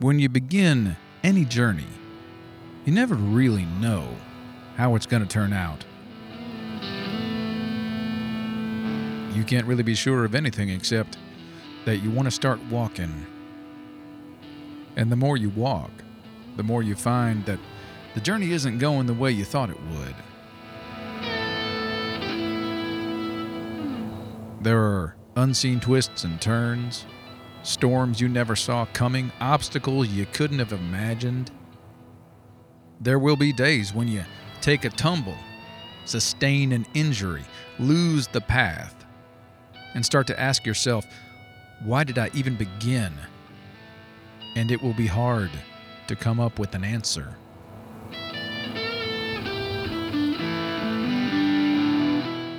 When you begin any journey, you never really know how it's going to turn out. You can't really be sure of anything except that you want to start walking. And the more you walk, the more you find that the journey isn't going the way you thought it would. There are unseen twists and turns, storms you never saw coming, obstacles you couldn't have imagined. There will be days when you take a tumble, sustain an injury, lose the path, and start to ask yourself, why did I even begin? And it will be hard to come up with an answer.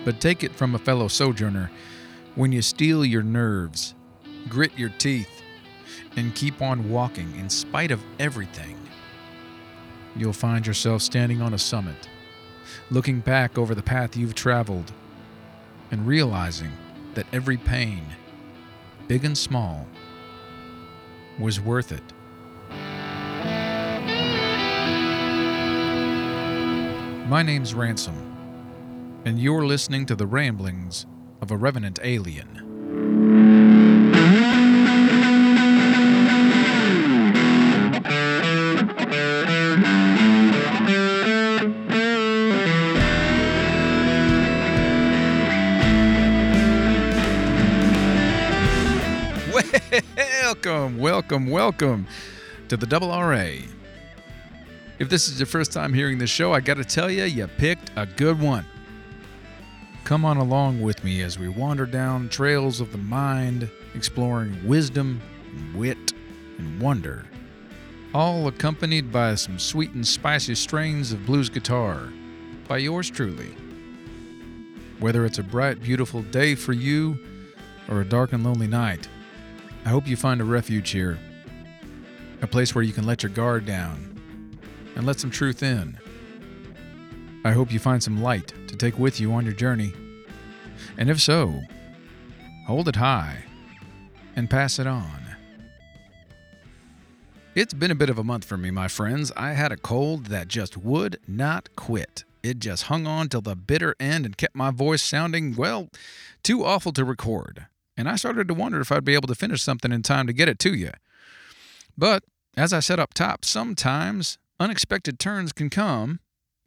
But take it from a fellow sojourner when you steel your nerves, grit your teeth, and keep on walking in spite of everything, you'll find yourself standing on a summit, looking back over the path you've traveled, and realizing that every pain, big and small, was worth it. My name's Ransom, and you're listening to the ramblings of a revenant alien. Welcome, welcome, to the Double RA. If this is your first time hearing this show, I gotta tell you, you picked a good one. Come on along with me as we wander down trails of the mind, exploring wisdom, wit, and wonder, all accompanied by some sweet and spicy strains of blues guitar by yours truly. Whether it's a bright, beautiful day for you or a dark and lonely night, I hope you find a refuge here, a place where you can let your guard down and let some truth in. I hope you find some light to take with you on your journey. And if so, hold it high and pass it on. It's been a bit of a month for me, my friends. I had a cold that just would not quit. It just hung on till the bitter end and kept my voice sounding, well, too awful to record and I started to wonder if I'd be able to finish something in time to get it to you. But as I said up top, sometimes unexpected turns can come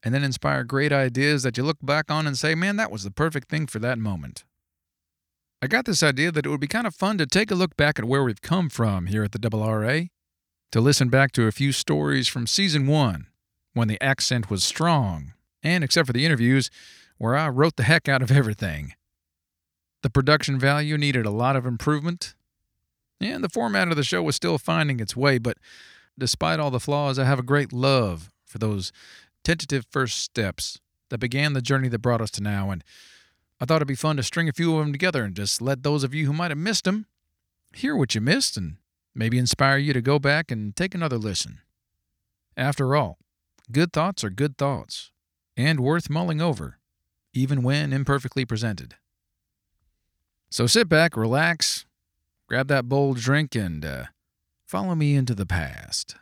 and then inspire great ideas that you look back on and say, man, that was the perfect thing for that moment. I got this idea that it would be kind of fun to take a look back at where we've come from here at the Double RA, to listen back to a few stories from season one, when the accent was strong, and except for the interviews, where I wrote the heck out of everything. The production value needed a lot of improvement, and the format of the show was still finding its way, but despite all the flaws, I have a great love for those tentative first steps that began the journey that brought us to now, and I thought it'd be fun to string a few of them together and just let those of you who might have missed them hear what you missed and maybe inspire you to go back and take another listen. After all, good thoughts are good thoughts and worth mulling over, even when imperfectly presented. So sit back, relax, grab that bold drink, and uh, follow me into the past.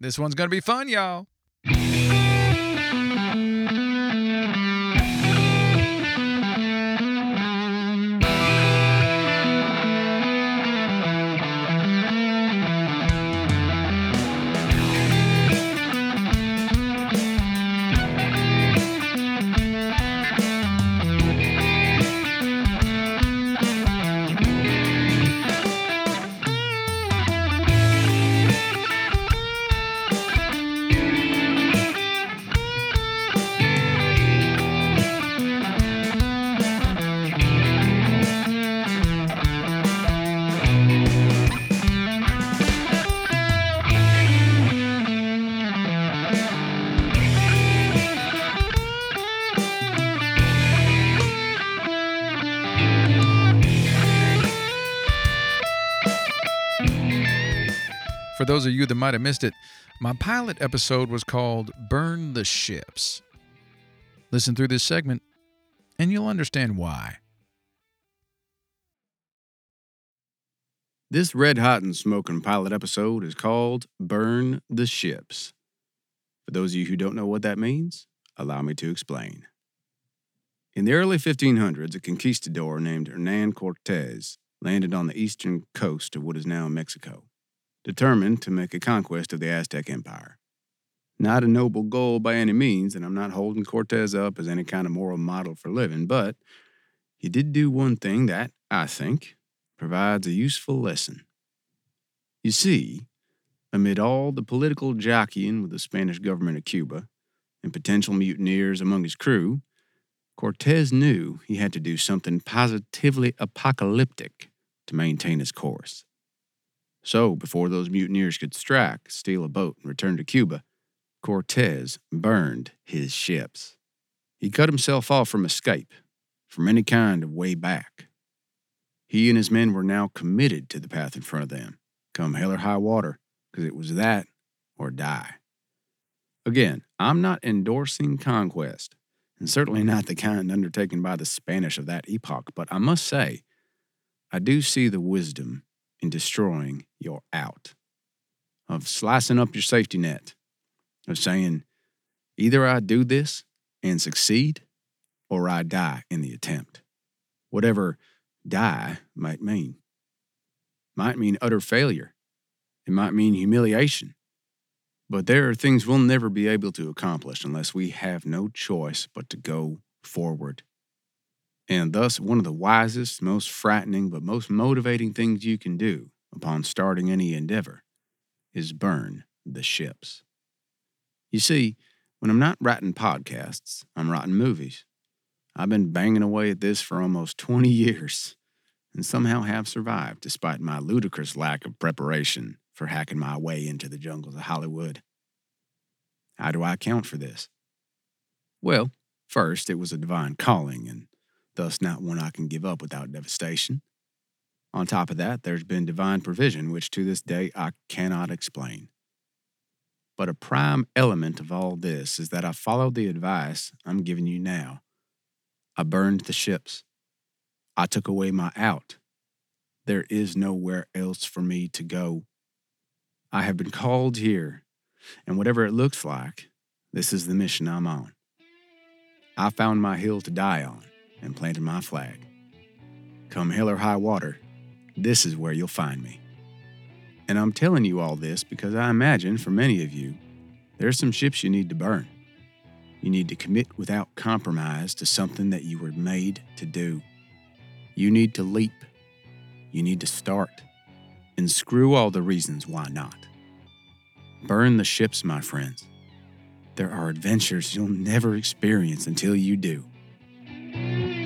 This one's going to be fun, y'all. For those of you that might have missed it, my pilot episode was called Burn the Ships. Listen through this segment, and you'll understand why. This red hot and smoking pilot episode is called Burn the Ships. For those of you who don't know what that means, allow me to explain. In the early 1500s, a conquistador named Hernan Cortez landed on the eastern coast of what is now Mexico, determined to make a conquest of the Aztec Empire. Not a noble goal by any means, and I'm not holding Cortez up as any kind of moral model for living, but he did do one thing that, I think, provides a useful lesson. You see, amid all the political jockeying with the Spanish government of Cuba and potential mutineers among his crew, Cortez knew he had to do something positively apocalyptic to maintain his course. So, before those mutineers could strike, steal a boat, and return to Cuba, Cortez burned his ships. He cut himself off from escape, from any kind of way back. He and his men were now committed to the path in front of them, come hell or high water, because it was that or die. Again, I'm not endorsing conquest, and certainly not the kind undertaken by the Spanish of that epoch, but I must say, I do see the wisdom in destroying your out, of slicing up your safety net, of saying, either I do this and succeed, or I die in the attempt. Whatever die might mean. Might mean utter failure. It might mean humiliation. But there are things we'll never be able to accomplish unless we have no choice but to go forward. And thus, one of the wisest, most frightening, but most motivating things you can do upon starting any endeavor is burn the ships. You see, when I'm not writing podcasts, I'm writing movies. I've been banging away at this for almost 20 years and somehow have survived despite my ludicrous lack of preparation for hacking my way into the jungles of Hollywood. How do I account for this? Well, first, it was a divine calling, and thus not one I can give up without devastation. On top of that, there's been divine provision, which to this day I cannot explain. But a prime element of all this is that I followed the advice I'm giving you now I burned the ships. I took away my out. There is nowhere else for me to go. I have been called here, and whatever it looks like, this is the mission I'm on. I found my hill to die on and planted my flag. Come hell or high water, this is where you'll find me. And I'm telling you all this because I imagine for many of you, there's some ships you need to burn. You need to commit without compromise to something that you were made to do. You need to leap. You need to start. And screw all the reasons why not. Burn the ships, my friends. There are adventures you'll never experience until you do. Did you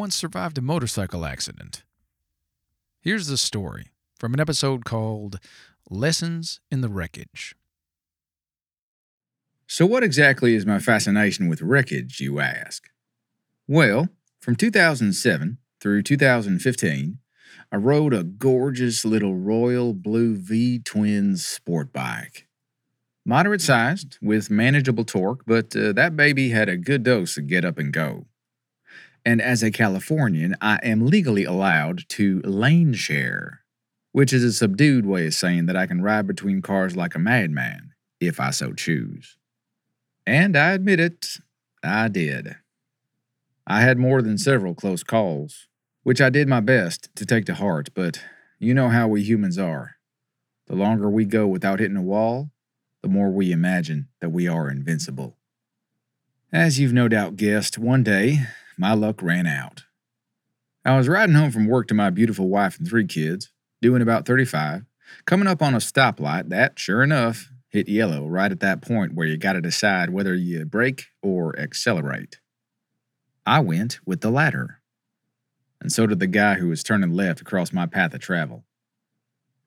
once survived a motorcycle accident? Here's the story from an episode called Lessons in the Wreckage. So, what exactly is my fascination with wreckage, you ask? Well, from 2007 through 2015, I rode a gorgeous little Royal Blue V twin sport bike. Moderate sized, with manageable torque, but uh, that baby had a good dose of get up and go. And as a Californian, I am legally allowed to lane share, which is a subdued way of saying that I can ride between cars like a madman, if I so choose. And I admit it, I did. I had more than several close calls, which I did my best to take to heart, but you know how we humans are. The longer we go without hitting a wall, the more we imagine that we are invincible. As you've no doubt guessed, one day my luck ran out. I was riding home from work to my beautiful wife and three kids, doing about 35, coming up on a stoplight that, sure enough, hit yellow right at that point where you got to decide whether you brake or accelerate. I went with the latter. And so did the guy who was turning left across my path of travel.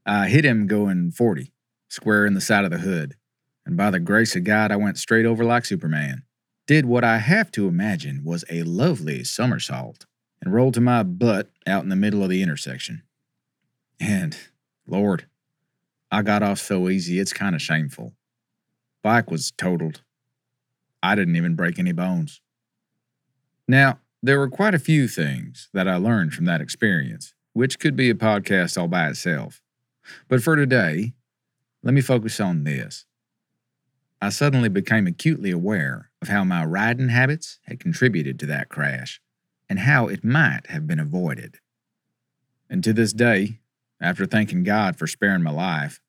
I hit him going 40, square in the side of the hood, and by the grace of God, I went straight over like Superman. Did what I have to imagine was a lovely somersault and rolled to my butt out in the middle of the intersection. And, Lord, I got off so easy it's kind of shameful. Bike was totaled. I didn't even break any bones. Now, there were quite a few things that I learned from that experience, which could be a podcast all by itself. But for today, let me focus on this. I suddenly became acutely aware of how my riding habits had contributed to that crash and how it might have been avoided. And to this day, after thanking God for sparing my life,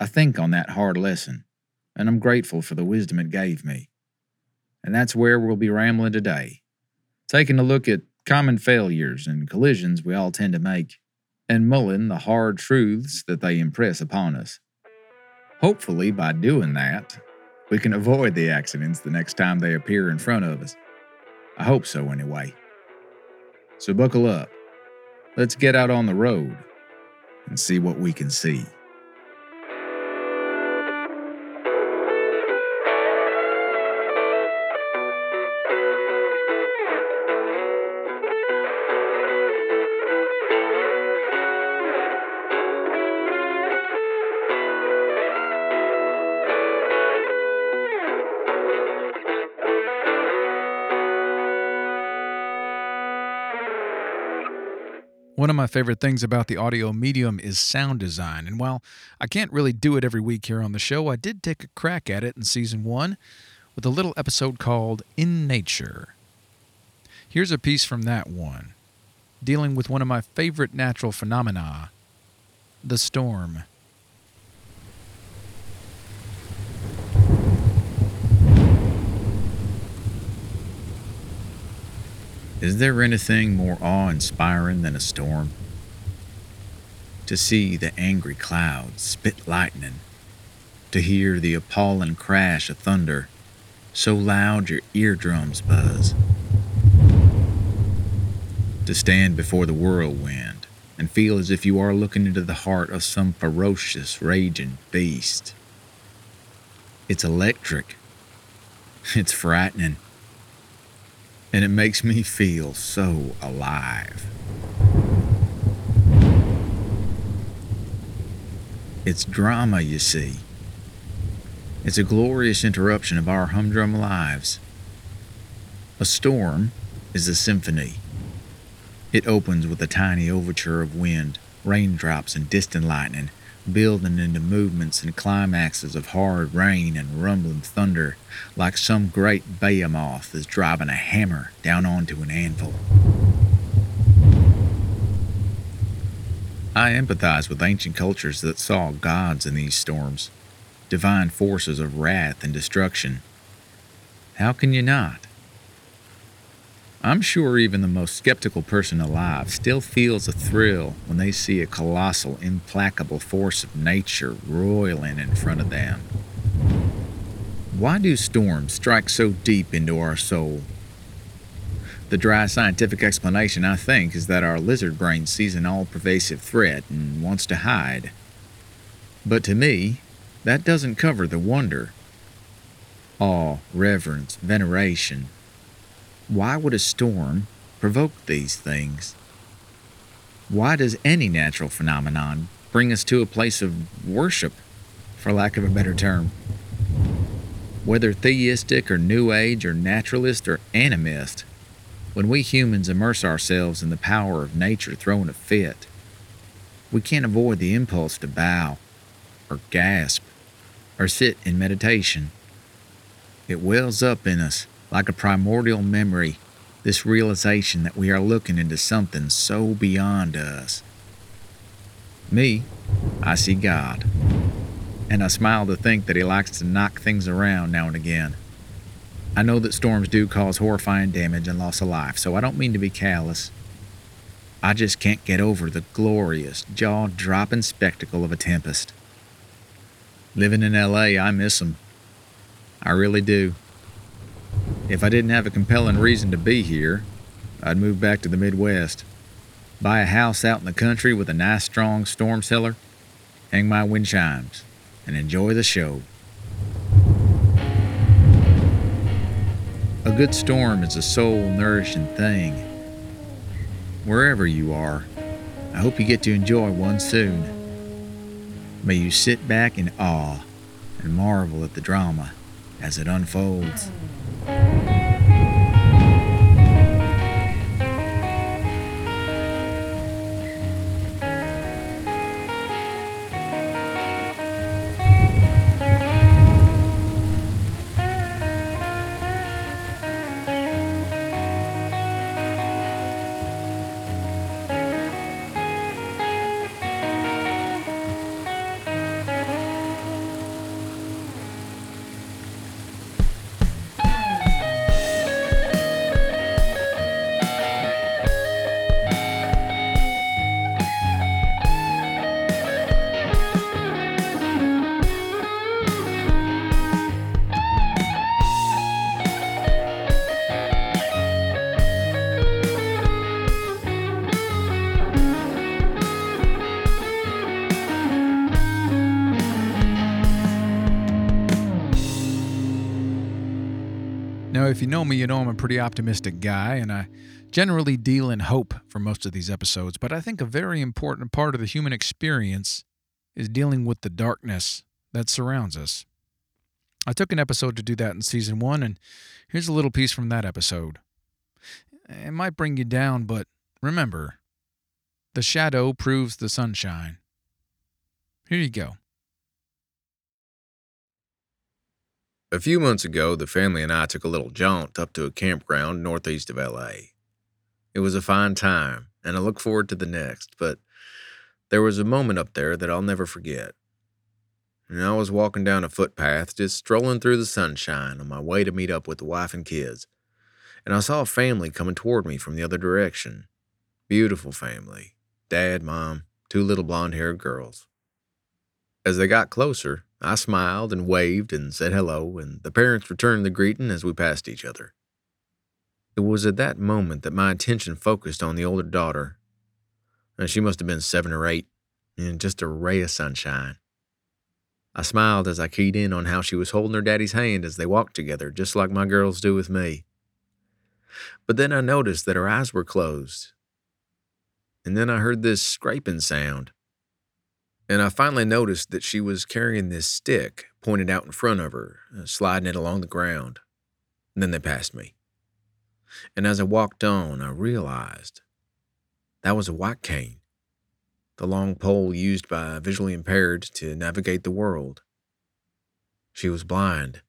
I think on that hard lesson, and I'm grateful for the wisdom it gave me. And that's where we'll be rambling today, taking a look at common failures and collisions we all tend to make, and mulling the hard truths that they impress upon us. Hopefully, by doing that, we can avoid the accidents the next time they appear in front of us. I hope so, anyway. So buckle up. Let's get out on the road and see what we can see. Favorite things about the audio medium is sound design. And while I can't really do it every week here on the show, I did take a crack at it in season one with a little episode called In Nature. Here's a piece from that one, dealing with one of my favorite natural phenomena the storm. Is there anything more awe inspiring than a storm? To see the angry clouds spit lightning, to hear the appalling crash of thunder, so loud your eardrums buzz. To stand before the whirlwind and feel as if you are looking into the heart of some ferocious, raging beast. It's electric. It's frightening and it makes me feel so alive. It's drama, you see. It's a glorious interruption of our humdrum lives. A storm is a symphony. It opens with a tiny overture of wind, raindrops, and distant lightning, building into movements and climaxes of hard rain and rumbling thunder, like some great behemoth is driving a hammer down onto an anvil. I empathize with ancient cultures that saw gods in these storms, divine forces of wrath and destruction. How can you not? I'm sure even the most skeptical person alive still feels a thrill when they see a colossal, implacable force of nature roiling in front of them. Why do storms strike so deep into our soul? The dry scientific explanation, I think, is that our lizard brain sees an all pervasive threat and wants to hide. But to me, that doesn't cover the wonder, awe, reverence, veneration, why would a storm provoke these things? Why does any natural phenomenon bring us to a place of worship, for lack of a better term? Whether theistic or New Age or naturalist or animist, when we humans immerse ourselves in the power of nature throwing a fit, we can't avoid the impulse to bow or gasp or sit in meditation. It wells up in us like a primordial memory, this realization that we are looking into something so beyond us. Me, I see God, and I smile to think that He likes to knock things around now and again. I know that storms do cause horrifying damage and loss of life, so I don't mean to be callous. I just can't get over the glorious, jaw dropping spectacle of a tempest. Living in LA, I miss 'em. I really do. If I didn't have a compelling reason to be here, I'd move back to the Midwest, buy a house out in the country with a nice strong storm cellar, hang my wind chimes, and enjoy the show. A good storm is a soul nourishing thing. Wherever you are, I hope you get to enjoy one soon. May you sit back in awe and marvel at the drama as it unfolds. If you know me, you know I'm a pretty optimistic guy, and I generally deal in hope for most of these episodes. But I think a very important part of the human experience is dealing with the darkness that surrounds us. I took an episode to do that in season one, and here's a little piece from that episode. It might bring you down, but remember the shadow proves the sunshine. Here you go. A few months ago, the family and I took a little jaunt up to a campground northeast of LA. It was a fine time, and I look forward to the next, but there was a moment up there that I'll never forget. And I was walking down a footpath, just strolling through the sunshine on my way to meet up with the wife and kids, and I saw a family coming toward me from the other direction. Beautiful family dad, mom, two little blonde haired girls. As they got closer, I smiled and waved and said hello, and the parents returned the greeting as we passed each other. It was at that moment that my attention focused on the older daughter. And she must have been seven or eight, and just a ray of sunshine. I smiled as I keyed in on how she was holding her daddy's hand as they walked together, just like my girls do with me. But then I noticed that her eyes were closed. And then I heard this scraping sound. And I finally noticed that she was carrying this stick pointed out in front of her, uh, sliding it along the ground. And then they passed me. And as I walked on, I realized that was a white cane, the long pole used by visually impaired to navigate the world. She was blind.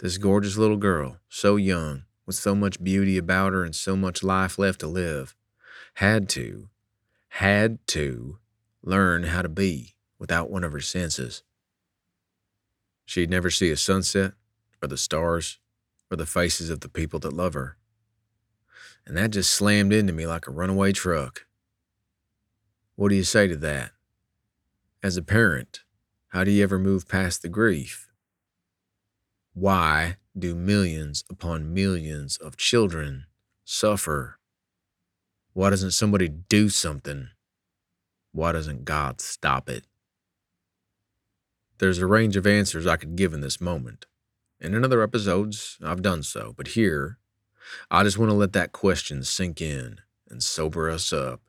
This gorgeous little girl, so young, with so much beauty about her and so much life left to live, had to, had to learn how to be without one of her senses. She'd never see a sunset, or the stars, or the faces of the people that love her. And that just slammed into me like a runaway truck. What do you say to that? As a parent, how do you ever move past the grief? Why do millions upon millions of children suffer? Why doesn't somebody do something? Why doesn't God stop it? There's a range of answers I could give in this moment, and in other episodes, I've done so, but here, I just want to let that question sink in and sober us up.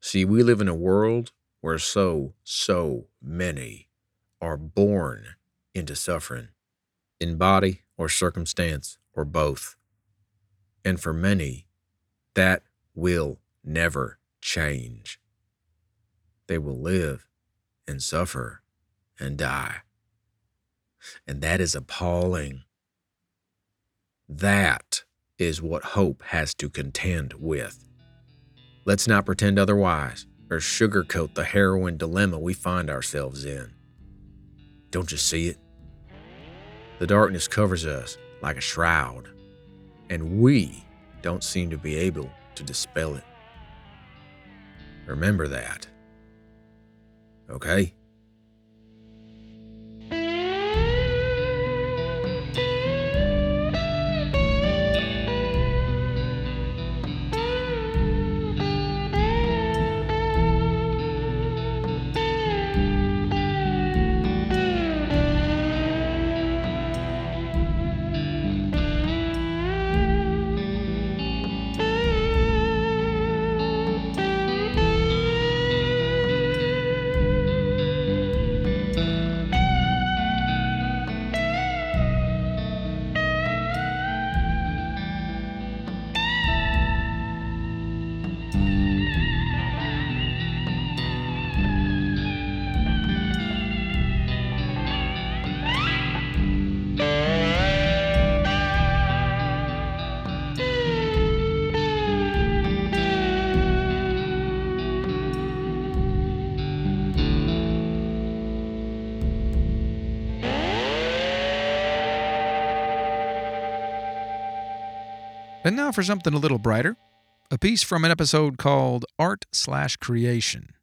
See, we live in a world where so, so many are born into suffering, in body or circumstance or both. And for many, that will never change. They will live and suffer and die. And that is appalling. That is what hope has to contend with. Let's not pretend otherwise or sugarcoat the harrowing dilemma we find ourselves in. Don't you see it? The darkness covers us like a shroud, and we don't seem to be able to dispel it. Remember that. Okay? Now for something a little brighter a piece from an episode called Art Slash Creation.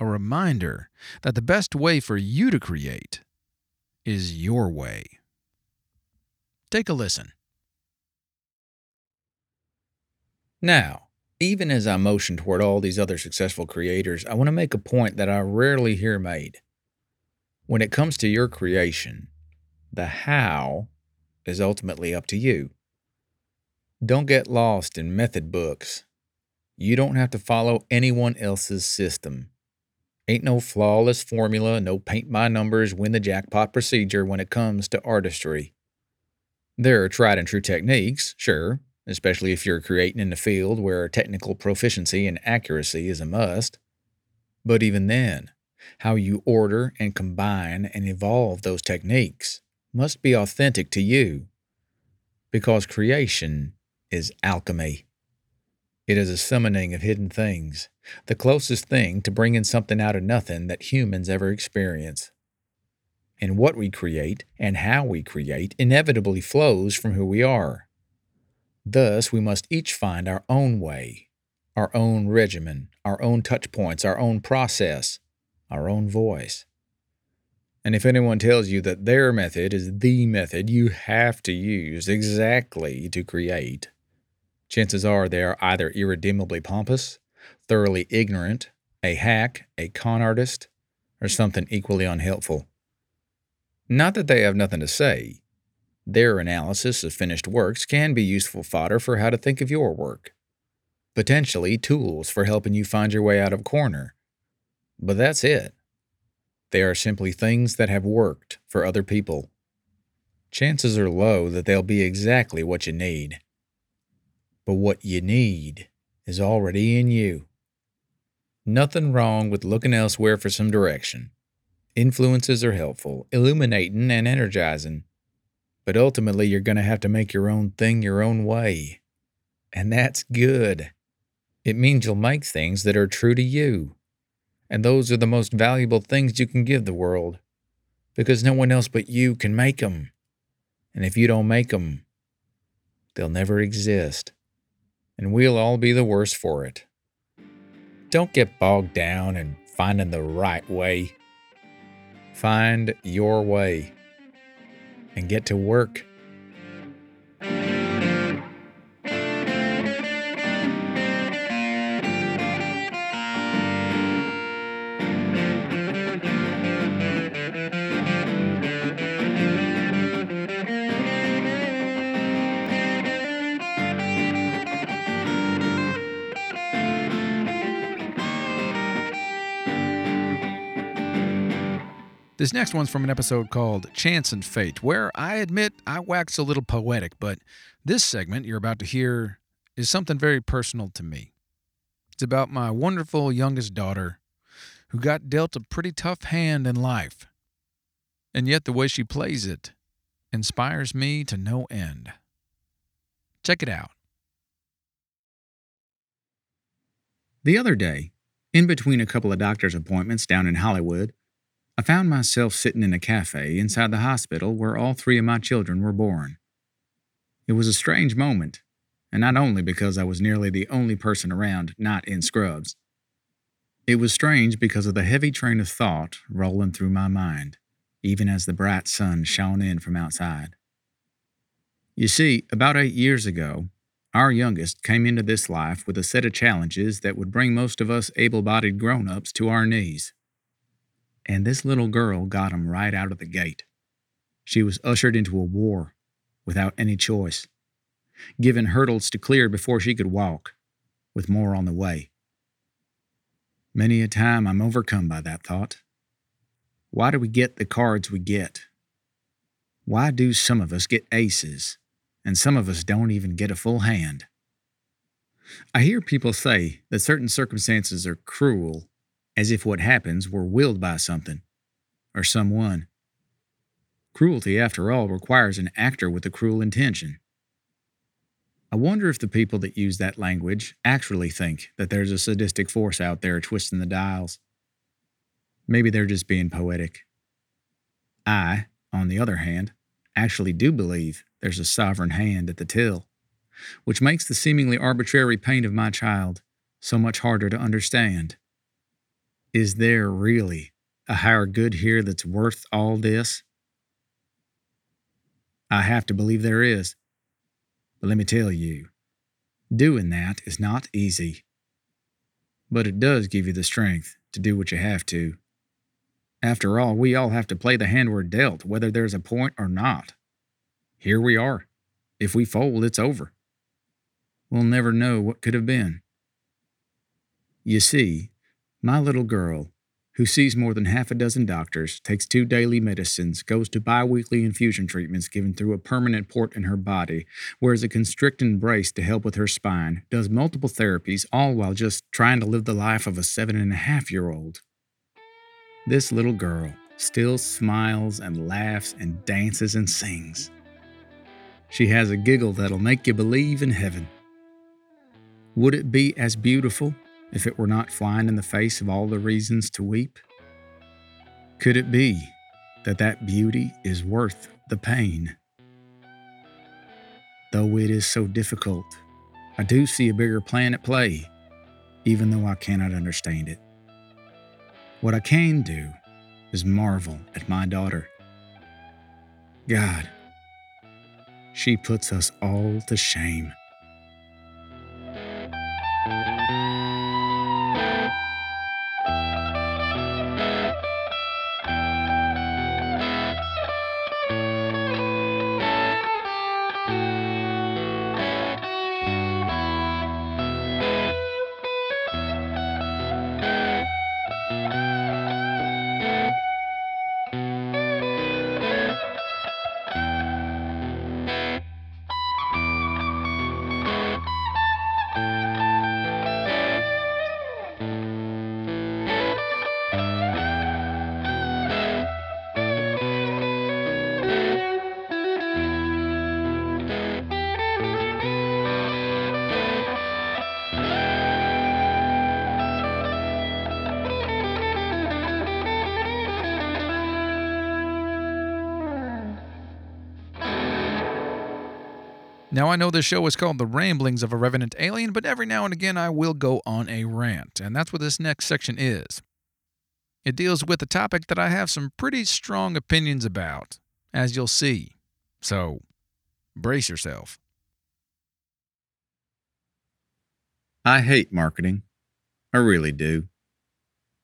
A reminder that the best way for you to create is your way. Take a listen. Now, even as I motion toward all these other successful creators, I want to make a point that I rarely hear made. When it comes to your creation, the how is ultimately up to you. Don't get lost in method books. You don't have to follow anyone else's system. Ain't no flawless formula, no paint by numbers, win the jackpot procedure when it comes to artistry. There are tried and true techniques, sure, especially if you're creating in a field where technical proficiency and accuracy is a must. But even then, how you order and combine and evolve those techniques must be authentic to you. Because creation is alchemy. It is a summoning of hidden things, the closest thing to bringing something out of nothing that humans ever experience. And what we create and how we create inevitably flows from who we are. Thus, we must each find our own way, our own regimen, our own touch points, our own process, our own voice. And if anyone tells you that their method is the method you have to use exactly to create, chances are they are either irredeemably pompous, thoroughly ignorant, a hack, a con artist, or something equally unhelpful. Not that they have nothing to say. Their analysis of finished works can be useful fodder for how to think of your work. Potentially tools for helping you find your way out of a corner. But that's it. They are simply things that have worked for other people. Chances are low that they'll be exactly what you need. But what you need is already in you. Nothing wrong with looking elsewhere for some direction. Influences are helpful, illuminating, and energizing. But ultimately, you're going to have to make your own thing your own way. And that's good. It means you'll make things that are true to you. And those are the most valuable things you can give the world. Because no one else but you can make them. And if you don't make them, they'll never exist and we'll all be the worse for it. Don't get bogged down in finding the right way. Find your way and get to work. Next one's from an episode called Chance and Fate, where I admit I wax a little poetic, but this segment you're about to hear is something very personal to me. It's about my wonderful youngest daughter who got dealt a pretty tough hand in life. And yet the way she plays it inspires me to no end. Check it out. The other day, in between a couple of doctor's appointments down in Hollywood, I found myself sitting in a cafe inside the hospital where all three of my children were born. It was a strange moment, and not only because I was nearly the only person around not in scrubs. It was strange because of the heavy train of thought rolling through my mind, even as the bright sun shone in from outside. You see, about eight years ago, our youngest came into this life with a set of challenges that would bring most of us able bodied grown ups to our knees. And this little girl got him right out of the gate. She was ushered into a war without any choice, given hurdles to clear before she could walk, with more on the way. Many a time I'm overcome by that thought. Why do we get the cards we get? Why do some of us get aces and some of us don't even get a full hand? I hear people say that certain circumstances are cruel, as if what happens were willed by something or someone. Cruelty, after all, requires an actor with a cruel intention. I wonder if the people that use that language actually think that there's a sadistic force out there twisting the dials. Maybe they're just being poetic. I, on the other hand, actually do believe there's a sovereign hand at the till, which makes the seemingly arbitrary pain of my child so much harder to understand. Is there really a higher good here that's worth all this? I have to believe there is. But let me tell you, doing that is not easy. But it does give you the strength to do what you have to. After all, we all have to play the hand we're dealt, whether there's a point or not. Here we are. If we fold, it's over. We'll never know what could have been. You see, my little girl who sees more than half a dozen doctors, takes two daily medicines, goes to biweekly infusion treatments given through a permanent port in her body, wears a constricting brace to help with her spine, does multiple therapies, all while just trying to live the life of a seven and a half year old. This little girl still smiles and laughs and dances and sings. She has a giggle that'll make you believe in heaven. Would it be as beautiful if it were not flying in the face of all the reasons to weep? Could it be that that beauty is worth the pain? Though it is so difficult, I do see a bigger plan at play, even though I cannot understand it. What I can do is marvel at my daughter. God, she puts us all to shame. Now, I know this show is called The Ramblings of a Revenant Alien, but every now and again I will go on a rant, and that's what this next section is. It deals with a topic that I have some pretty strong opinions about, as you'll see. So, brace yourself. I hate marketing. I really do.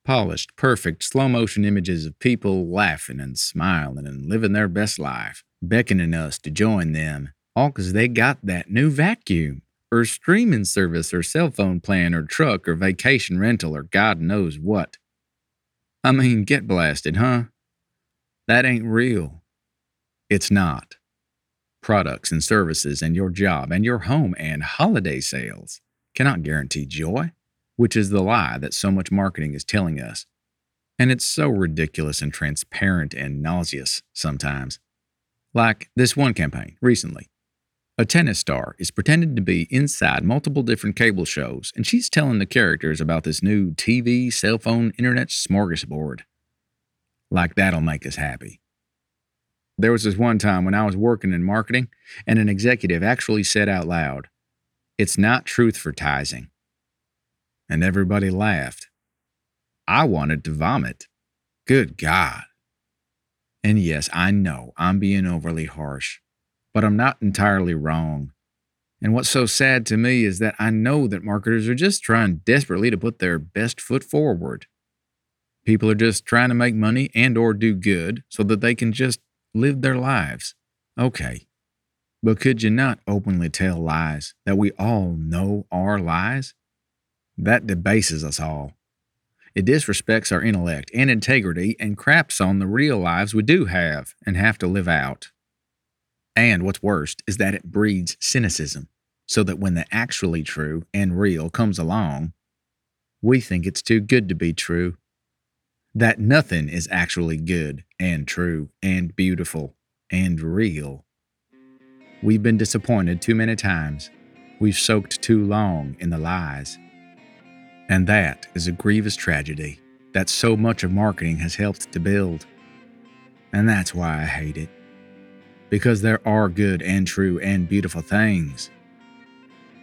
Polished, perfect, slow motion images of people laughing and smiling and living their best life, beckoning us to join them all because they got that new vacuum or streaming service or cell phone plan or truck or vacation rental or God knows what. I mean, get blasted, huh? That ain't real. It's not. Products and services and your job and your home and holiday sales cannot guarantee joy, which is the lie that so much marketing is telling us. And it's so ridiculous and transparent and nauseous sometimes. Like this one campaign recently a tennis star is pretending to be inside multiple different cable shows, and she's telling the characters about this new TV, cell phone, internet smorgasbord. Like that'll make us happy. There was this one time when I was working in marketing, and an executive actually said out loud, It's not truthvertising. And everybody laughed. I wanted to vomit. Good God. And yes, I know I'm being overly harsh but I'm not entirely wrong. And what's so sad to me is that I know that marketers are just trying desperately to put their best foot forward. People are just trying to make money and or do good so that they can just live their lives. Okay. But could you not openly tell lies that we all know are lies? That debases us all. It disrespects our intellect and integrity and craps on the real lives we do have and have to live out. And what's worst is that it breeds cynicism, so that when the actually true and real comes along, we think it's too good to be true. That nothing is actually good and true and beautiful and real. We've been disappointed too many times. We've soaked too long in the lies. And that is a grievous tragedy that so much of marketing has helped to build. And that's why I hate it. Because there are good and true and beautiful things,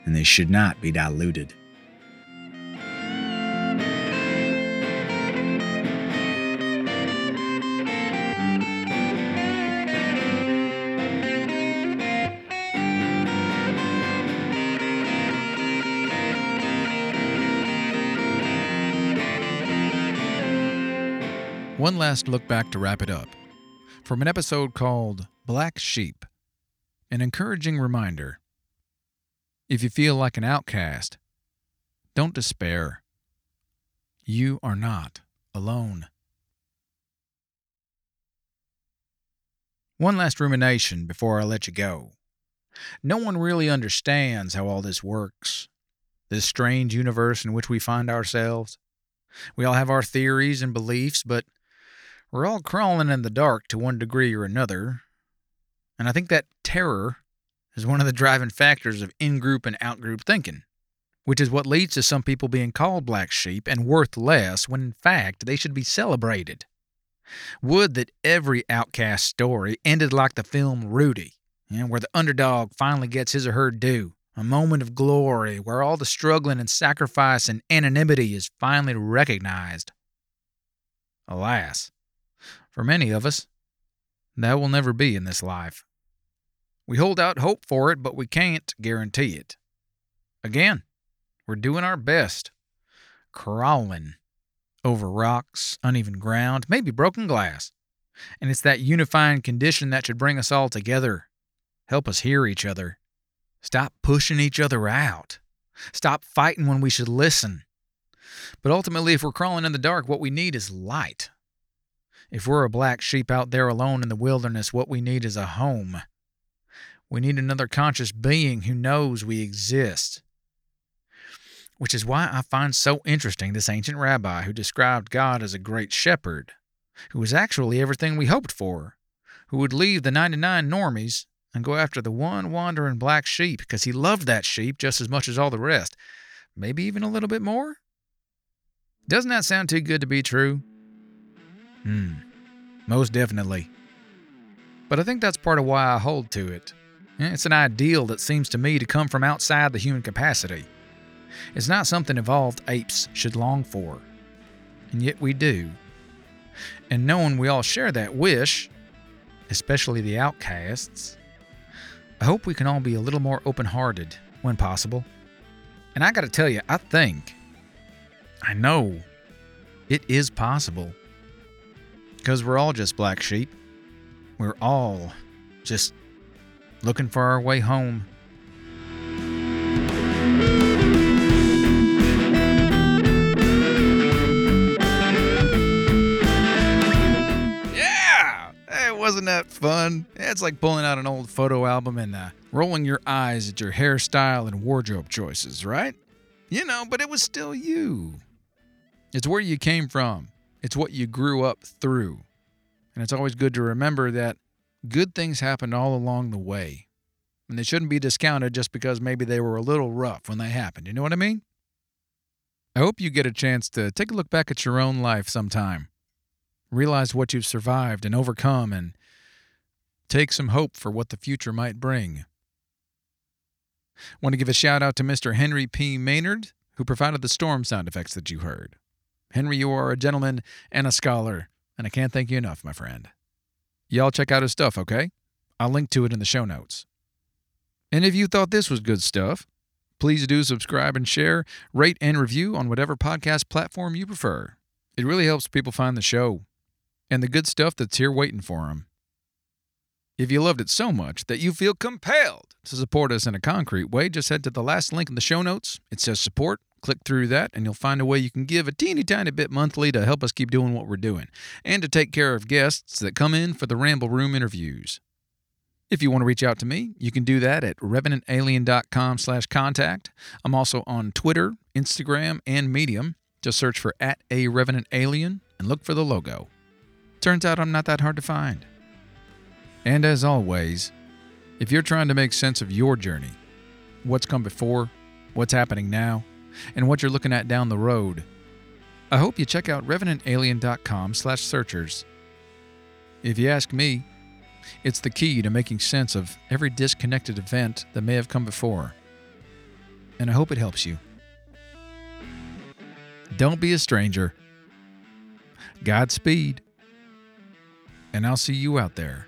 and they should not be diluted. One last look back to wrap it up. From an episode called Black Sheep, an encouraging reminder. If you feel like an outcast, don't despair. You are not alone. One last rumination before I let you go. No one really understands how all this works, this strange universe in which we find ourselves. We all have our theories and beliefs, but we're all crawling in the dark to one degree or another. And I think that terror is one of the driving factors of in group and out group thinking, which is what leads to some people being called black sheep and worth less when in fact they should be celebrated. Would that every outcast story ended like the film Rudy, you where the underdog finally gets his or her due, a moment of glory where all the struggling and sacrifice and anonymity is finally recognized. Alas, for many of us, that will never be in this life. We hold out hope for it, but we can't guarantee it. Again, we're doing our best, crawling over rocks, uneven ground, maybe broken glass. And it's that unifying condition that should bring us all together, help us hear each other, stop pushing each other out, stop fighting when we should listen. But ultimately, if we're crawling in the dark, what we need is light. If we're a black sheep out there alone in the wilderness, what we need is a home. We need another conscious being who knows we exist. Which is why I find so interesting this ancient rabbi who described God as a great shepherd, who was actually everything we hoped for, who would leave the 99 normies and go after the one wandering black sheep because he loved that sheep just as much as all the rest, maybe even a little bit more? Doesn't that sound too good to be true? Hmm, most definitely. But I think that's part of why I hold to it. It's an ideal that seems to me to come from outside the human capacity. It's not something evolved apes should long for. And yet we do. And knowing we all share that wish, especially the outcasts, I hope we can all be a little more open hearted when possible. And I gotta tell you, I think, I know, it is possible because we're all just black sheep. We're all just looking for our way home. Yeah! Wasn't that fun? It's like pulling out an old photo album and uh, rolling your eyes at your hairstyle and wardrobe choices, right? You know, but it was still you. It's where you came from. It's what you grew up through. And it's always good to remember that good things happened all along the way. And they shouldn't be discounted just because maybe they were a little rough when they happened. You know what I mean? I hope you get a chance to take a look back at your own life sometime. Realize what you've survived and overcome and take some hope for what the future might bring. Want to give a shout out to Mr. Henry P. Maynard, who provided the storm sound effects that you heard. Henry, you are a gentleman and a scholar, and I can't thank you enough, my friend. Y'all check out his stuff, okay? I'll link to it in the show notes. And if you thought this was good stuff, please do subscribe and share, rate and review on whatever podcast platform you prefer. It really helps people find the show and the good stuff that's here waiting for them. If you loved it so much that you feel compelled to support us in a concrete way, just head to the last link in the show notes. It says support. Click through that, and you'll find a way you can give a teeny tiny bit monthly to help us keep doing what we're doing and to take care of guests that come in for the Ramble Room interviews. If you want to reach out to me, you can do that at revenantalien.com slash contact. I'm also on Twitter, Instagram, and Medium. Just search for at a Revenant Alien and look for the logo. Turns out I'm not that hard to find. And as always, if you're trying to make sense of your journey, what's come before, what's happening now, and what you're looking at down the road, I hope you check out revenantalien.com slash searchers. If you ask me, it's the key to making sense of every disconnected event that may have come before. And I hope it helps you. Don't be a stranger. Godspeed. And I'll see you out there